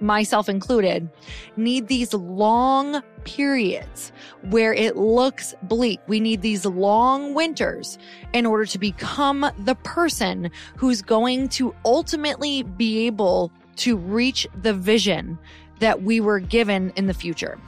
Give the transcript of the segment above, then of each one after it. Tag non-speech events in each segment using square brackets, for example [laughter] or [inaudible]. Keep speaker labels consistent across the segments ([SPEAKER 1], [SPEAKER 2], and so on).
[SPEAKER 1] myself included, need these long periods where it looks bleak. We need these long winters in order to become the person who's going to ultimately be able to reach the vision that we were given in the future.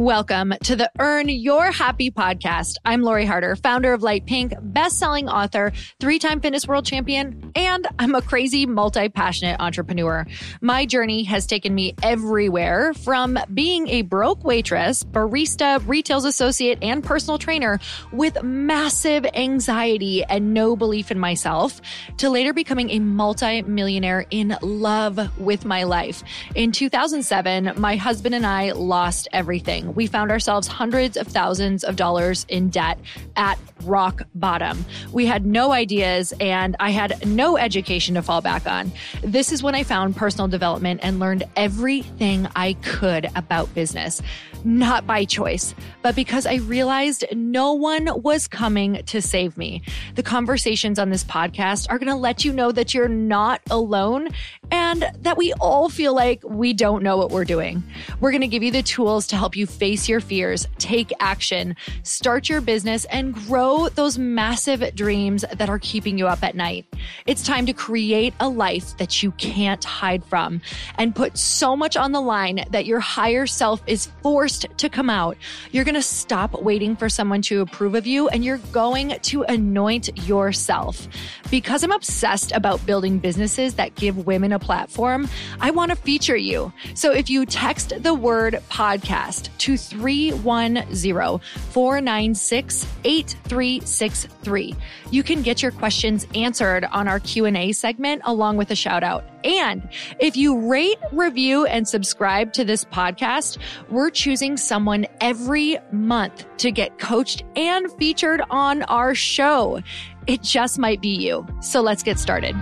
[SPEAKER 1] Welcome to the Earn Your Happy podcast. I'm Lori Harder, founder of Lite Pink, best-selling author, three-time fitness world champion, and I'm a crazy multi-passionate entrepreneur. My journey has taken me everywhere from being a broke waitress, barista, retail associate, and personal trainer with massive anxiety and no belief in myself to later becoming a multi-millionaire in love with my life. In 2007, my husband and I lost everything we found ourselves hundreds of thousands of dollars in debt at rock bottom. We had no ideas and I had no education to fall back on. This is when I found personal development and learned everything I could about business not by choice, but because I realized no one was coming to save me. The conversations on this podcast are going to let you know that you're not alone and that we all feel like we don't know what we're doing. We're going to give you the tools to help you face your fears, take action, start your business, and grow those massive dreams that are keeping you up at night. It's time to create a life that you can't hide from and put so much on the line that your higher self is forced to come out. You're going to stop waiting for someone to approve of you and you're going to anoint yourself. Because I'm obsessed about building businesses that give women a platform, I want to feature you. So if you text the word podcast to to 310 496 8363. You can get your questions answered on our Q&A segment along with a shout out. And if you rate, review, and subscribe to this podcast, we're choosing someone every month to get coached and featured on our show. It just might be you. So let's get started.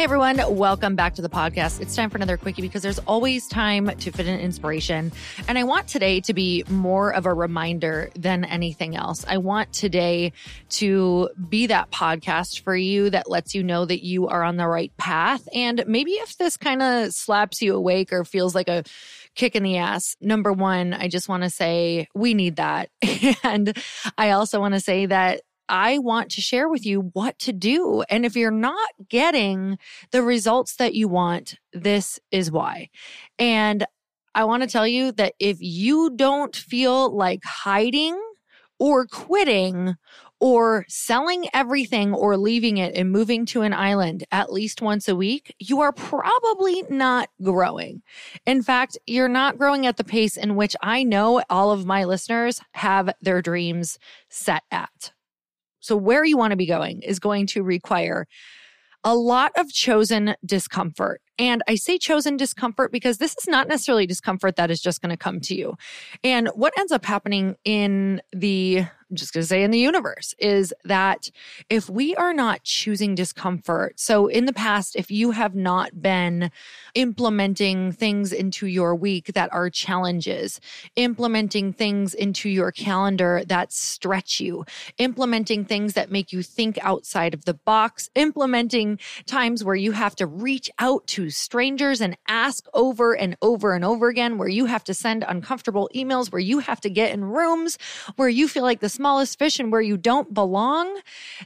[SPEAKER 1] Hey everyone, welcome back to the podcast. It's time for another quickie because there's always time to fit in inspiration. And I want today to be more of a reminder than anything else. I want today to be that podcast for you that lets you know that you are on the right path. And maybe if this kind of slaps you awake or feels like a kick in the ass. Number one, I just want to say we need that. [laughs] And I also want to say that I want to share with you what to do. And if you're not getting the results that you want, this is why. And I want to tell you that if you don't feel like hiding or quitting or selling everything or leaving it and moving to an island at least once a week, you are probably not growing. In fact, you're not growing at the pace in which I know all of my listeners have their dreams set at. So, where you want to be going is going to require a lot of chosen discomfort. And I say chosen discomfort because this is not necessarily discomfort that is just going to come to you. And what ends up happening in the I'm just going to say in the universe is that if we are not choosing discomfort, so in the past, if you have not been implementing things into your week that are challenges, implementing things into your calendar that stretch you, implementing things that make you think outside of the box, implementing times where you have to reach out to strangers and ask over and over and over again, where you have to send uncomfortable emails, where you have to get in rooms where you feel like the smallest fish and where you don't belong,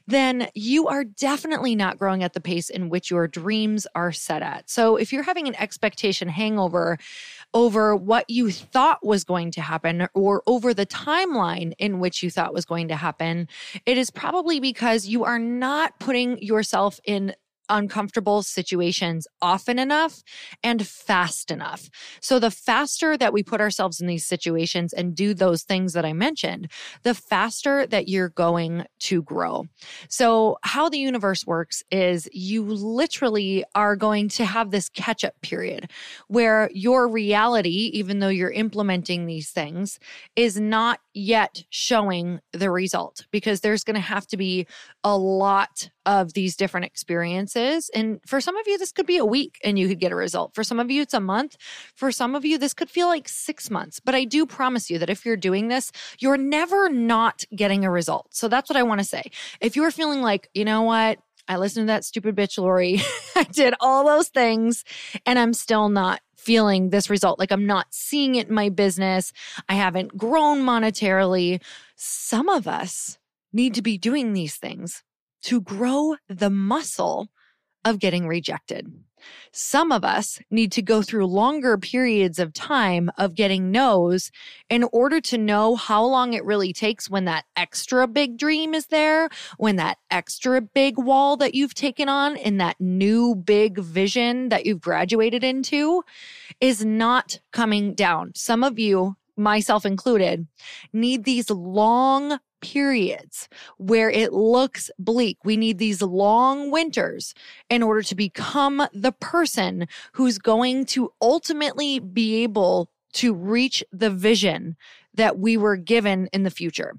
[SPEAKER 1] then you are definitely not growing at the pace in which your dreams are set at. So if you're having an expectation hangover over what you thought was going to happen or over the timeline in which you thought was going to happen, it is probably because you are not putting yourself in uncomfortable situations often enough and fast enough. So, the faster that we put ourselves in these situations and do those things that I mentioned, the faster that you're going to grow. So, how the universe works is you literally are going to have this catch up period where your reality, even though you're implementing these things, is not yet showing the result because there's going to have to be a lot of these different experiences. And for some of you, this could be a week and you could get a result. For some of you, it's a month. For some of you, this could feel like six months. But I do promise you that if you're doing this, you're never not getting a result. So that's what I want to say. If you're feeling like, you know what? I listened to that stupid bitch, Lori. [laughs] I did all those things and I'm still not feeling this result. Like I'm not seeing it in my business. I haven't grown monetarily. Some of us need to be doing these things to grow the muscle of getting rejected. Some of us need to go through longer periods of time of getting no's in order to know how long it really takes when that extra big dream is there, when that extra big wall that you've taken on in that new big vision that you've graduated into is not coming down. Some of you myself included, need these long periods where it looks bleak. We need these long winters in order to become the person who's going to ultimately be able to reach the vision that we were given in the future.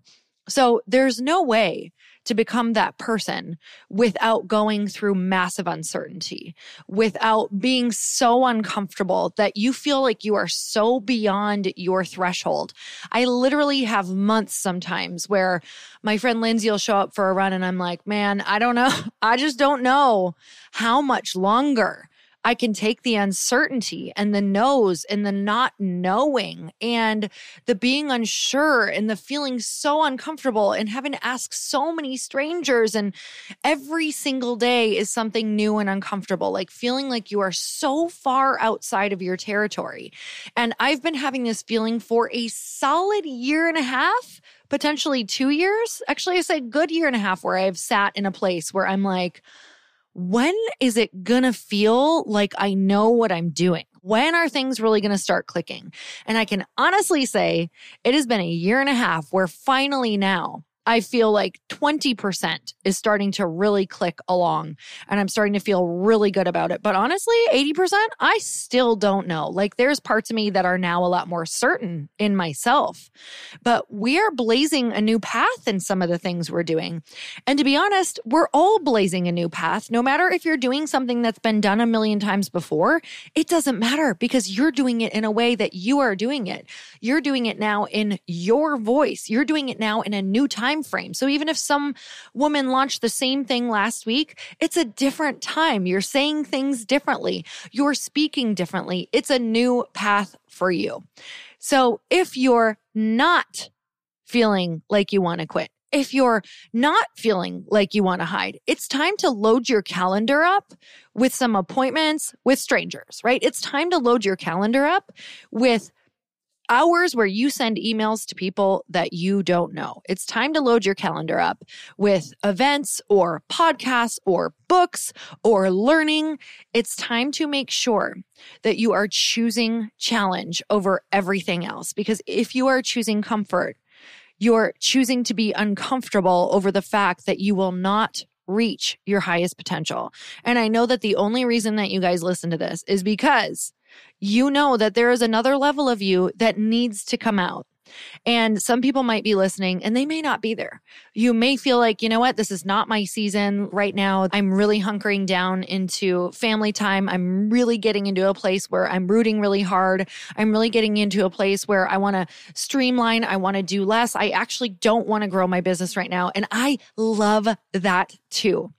[SPEAKER 1] So there's no way to become that person without going through massive uncertainty, without being so uncomfortable that you feel like you are so beyond your threshold. I literally have months sometimes where my friend Lindsay will show up for a run and I'm like, man, I don't know. [laughs] I just don't know how much longer I can take the uncertainty and the no's and the not knowing and the being unsure and the feeling so uncomfortable and having to ask so many strangers. And every single day is something new and uncomfortable, like feeling like you are so far outside of your territory. And I've been having this feeling for a solid year and a half potentially two years. Actually, I say good year and a half where I've sat in a place where I'm like, when is it gonna feel like I know what I'm doing? When are things really gonna start clicking? And I can honestly say it has been a year and a half where finally now I feel like 20% is starting to really click along and I'm starting to feel really good about it. But honestly, 80%, I still don't know. Like there's parts of me that are now a lot more certain in myself. But we are blazing a new path in some of the things we're doing. And to be honest, we're all blazing a new path. No matter if you're doing something that's been done a million times before, it doesn't matter because you're doing it in a way that you are doing it. You're doing it now in your voice. You're doing it now in a new time time frame. So even if some woman launched the same thing last week, it's a different time. You're saying things differently. You're speaking differently. It's a new path for you. So if you're not feeling like you want to quit, if you're not feeling like you want to hide, it's time to load your calendar up with some appointments with strangers, right? It's time to load your calendar up with hours where you send emails to people that you don't know. It's time to load your calendar up with events or podcasts or books or learning. It's time to make sure that you are choosing challenge over everything else. Because if you are choosing comfort, you're choosing to be uncomfortable over the fact that you will not reach your highest potential. And I know that the only reason that you guys listen to this is because you know that there is another level of you that needs to come out. And some people might be listening and they may not be there. You may feel like, you know what, this is not my season right now. I'm really hunkering down into family time. I'm really getting into a place where I'm rooting really hard. I'm really getting into a place where I want to streamline. I want to do less. I actually don't want to grow my business right now. And I love that too.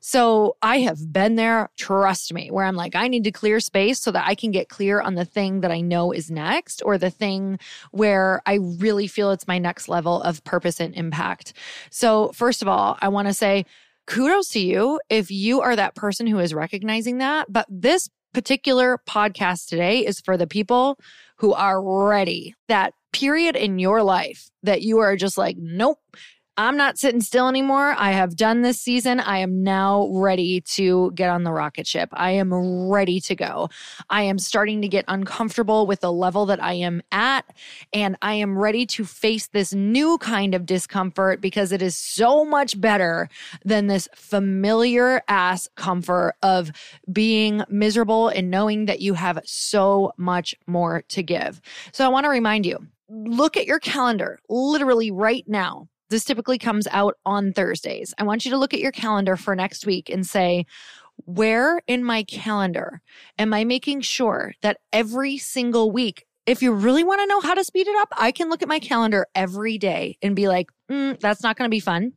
[SPEAKER 1] So I have been there, trust me, where I'm like, I need to clear space so that I can get clear on the thing that I know is next or the thing where I really feel it's my next level of purpose and impact. So, first of all, I want to say, kudos to you if you are that person who is recognizing that. But this particular podcast today is for the people who are ready. That period in your life that you are just like, nope, I'm not sitting still anymore. I have done this season. I am now ready to get on the rocket ship. I am ready to go. I am starting to get uncomfortable with the level that I am at, and I am ready to face this new kind of discomfort because it is so much better than this familiar ass comfort of being miserable and knowing that you have so much more to give. So I want to remind you look at your calendar literally right now this typically comes out on Thursdays. I want you to look at your calendar for next week and say, where in my calendar am I making sure that every single week, if you really want to know how to speed it up, I can look at my calendar every day and be like, mm, that's not going to be fun.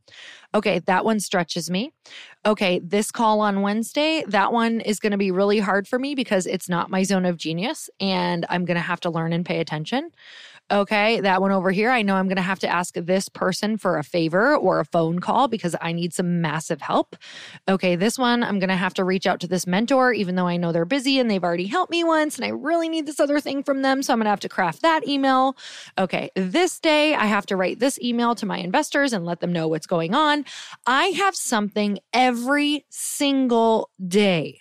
[SPEAKER 1] Okay, that one stretches me. Okay, this call on Wednesday, that one is going to be really hard for me because it's not my zone of genius and I'm going to have to learn and pay attention. Okay, that one over here, I know I'm going to have to ask this person for a favor or a phone call because I need some massive help. Okay, this one, I'm going to have to reach out to this mentor, even though I know they're busy and they've already helped me once and I really need this other thing from them. So I'm going to have to craft that email. Okay, this day, I have to write this email to my investors and let them know what's going on. I have something every single day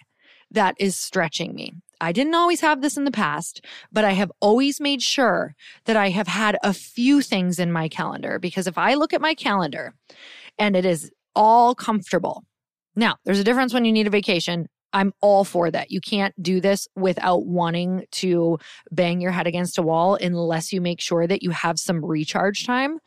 [SPEAKER 1] that is stretching me. I didn't always have this in the past, but I have always made sure that I have had a few things in my calendar because if I look at my calendar and it is all comfortable. Now, there's a difference when you need a vacation. I'm all for that. You can't do this without wanting to bang your head against a wall unless you make sure that you have some recharge time.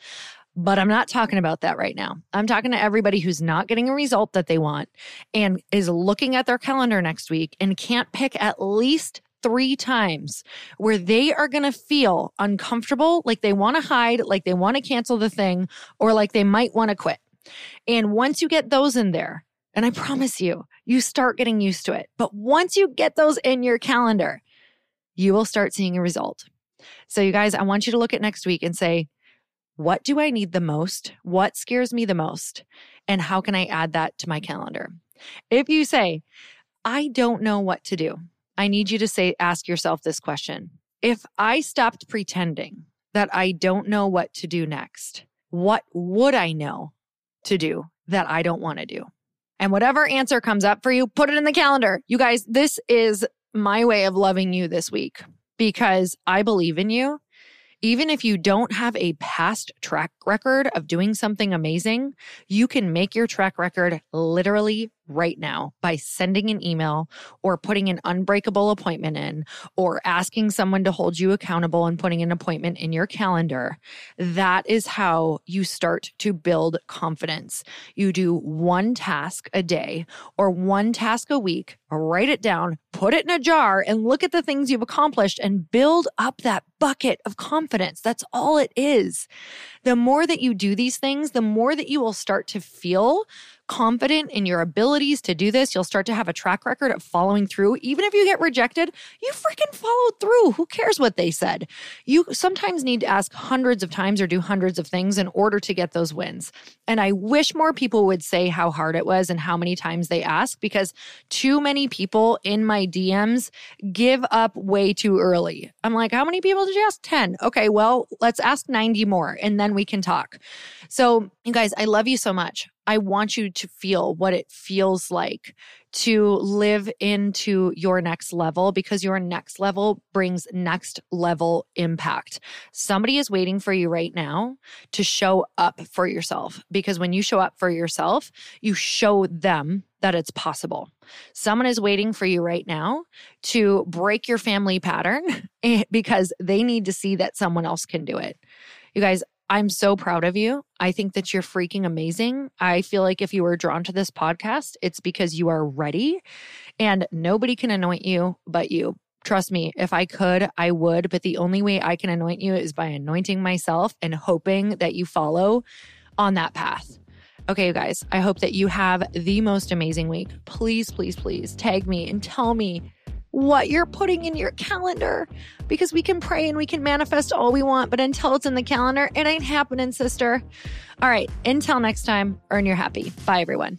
[SPEAKER 1] But I'm not talking about that right now. I'm talking to everybody who's not getting a result that they want and is looking at their calendar next week and can't pick at least three times where they are going to feel uncomfortable, like they want to hide, like they want to cancel the thing, or like they might want to quit. And once you get those in there, And I promise you, you start getting used to it. But once you get those in your calendar, you will start seeing a result. So, you guys, I want you to look at next week and say, what do I need the most? What scares me the most? And how can I add that to my calendar? If you say, I don't know what to do, I need you to say, ask yourself this question. If I stopped pretending that I don't know what to do next, what would I know to do that I don't want to do? And whatever answer comes up for you, put it in the calendar. You guys, this is my way of loving you this week because I believe in you even if you don't have a past track record of doing something amazing, you can make your track record literally right now by sending an email or putting an unbreakable appointment in or asking someone to hold you accountable and putting an appointment in your calendar. That is how you start to build confidence. You do one task a day or one task a week, write it down, put it in a jar, and look at the things you've accomplished and build up that bucket of confidence. That's all it is. The more that you do these things, the more that you will start to feel confident in your abilities to do this. You'll start to have a track record of following through. Even if you get rejected, you freaking followed through. Who cares what they said? You sometimes need to ask hundreds of times or do hundreds of things in order to get those wins. And I wish more people would say how hard it was and how many times they ask because too many people in my DMs give up way too early. I'm like, how many people did you ask? 10. Okay, well, let's ask 90 more and then we can talk. So, you guys, I love you so much. I want you to feel what it feels like to live into your next level because your next level brings next level impact. Somebody is waiting for you right now to show up for yourself because when you show up for yourself, you show them that it's possible. Someone is waiting for you right now to break your family pattern [laughs] because they need to see that someone else can do it. You guys, I'm so proud of you. I think that you're freaking amazing. I feel like if you were drawn to this podcast, it's because you are ready and nobody can anoint you but you. Trust me, if I could, I would. But the only way I can anoint you is by anointing myself and hoping that you follow on that path. Okay, you guys, I hope that you have the most amazing week. Please, please, please tag me and tell me what you're putting in your calendar because we can pray and we can manifest all we want, but until it's in the calendar, it ain't happening, sister. All right, until next time, earn your happy. Bye, everyone.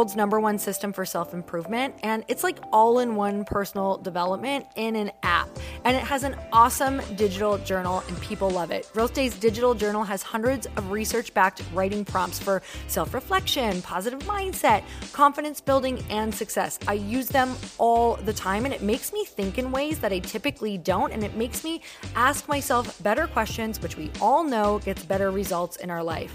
[SPEAKER 1] world's number one system for self improvement, and it's like all in one personal development in an app. And it has an awesome digital journal, and people love it. Growth Day's digital journal has hundreds of research backed writing prompts for self reflection, positive mindset, confidence building, and success. I use them all the time, and it makes me think in ways that I typically don't, and it makes me ask myself better questions, which we all know gets better results in our life life.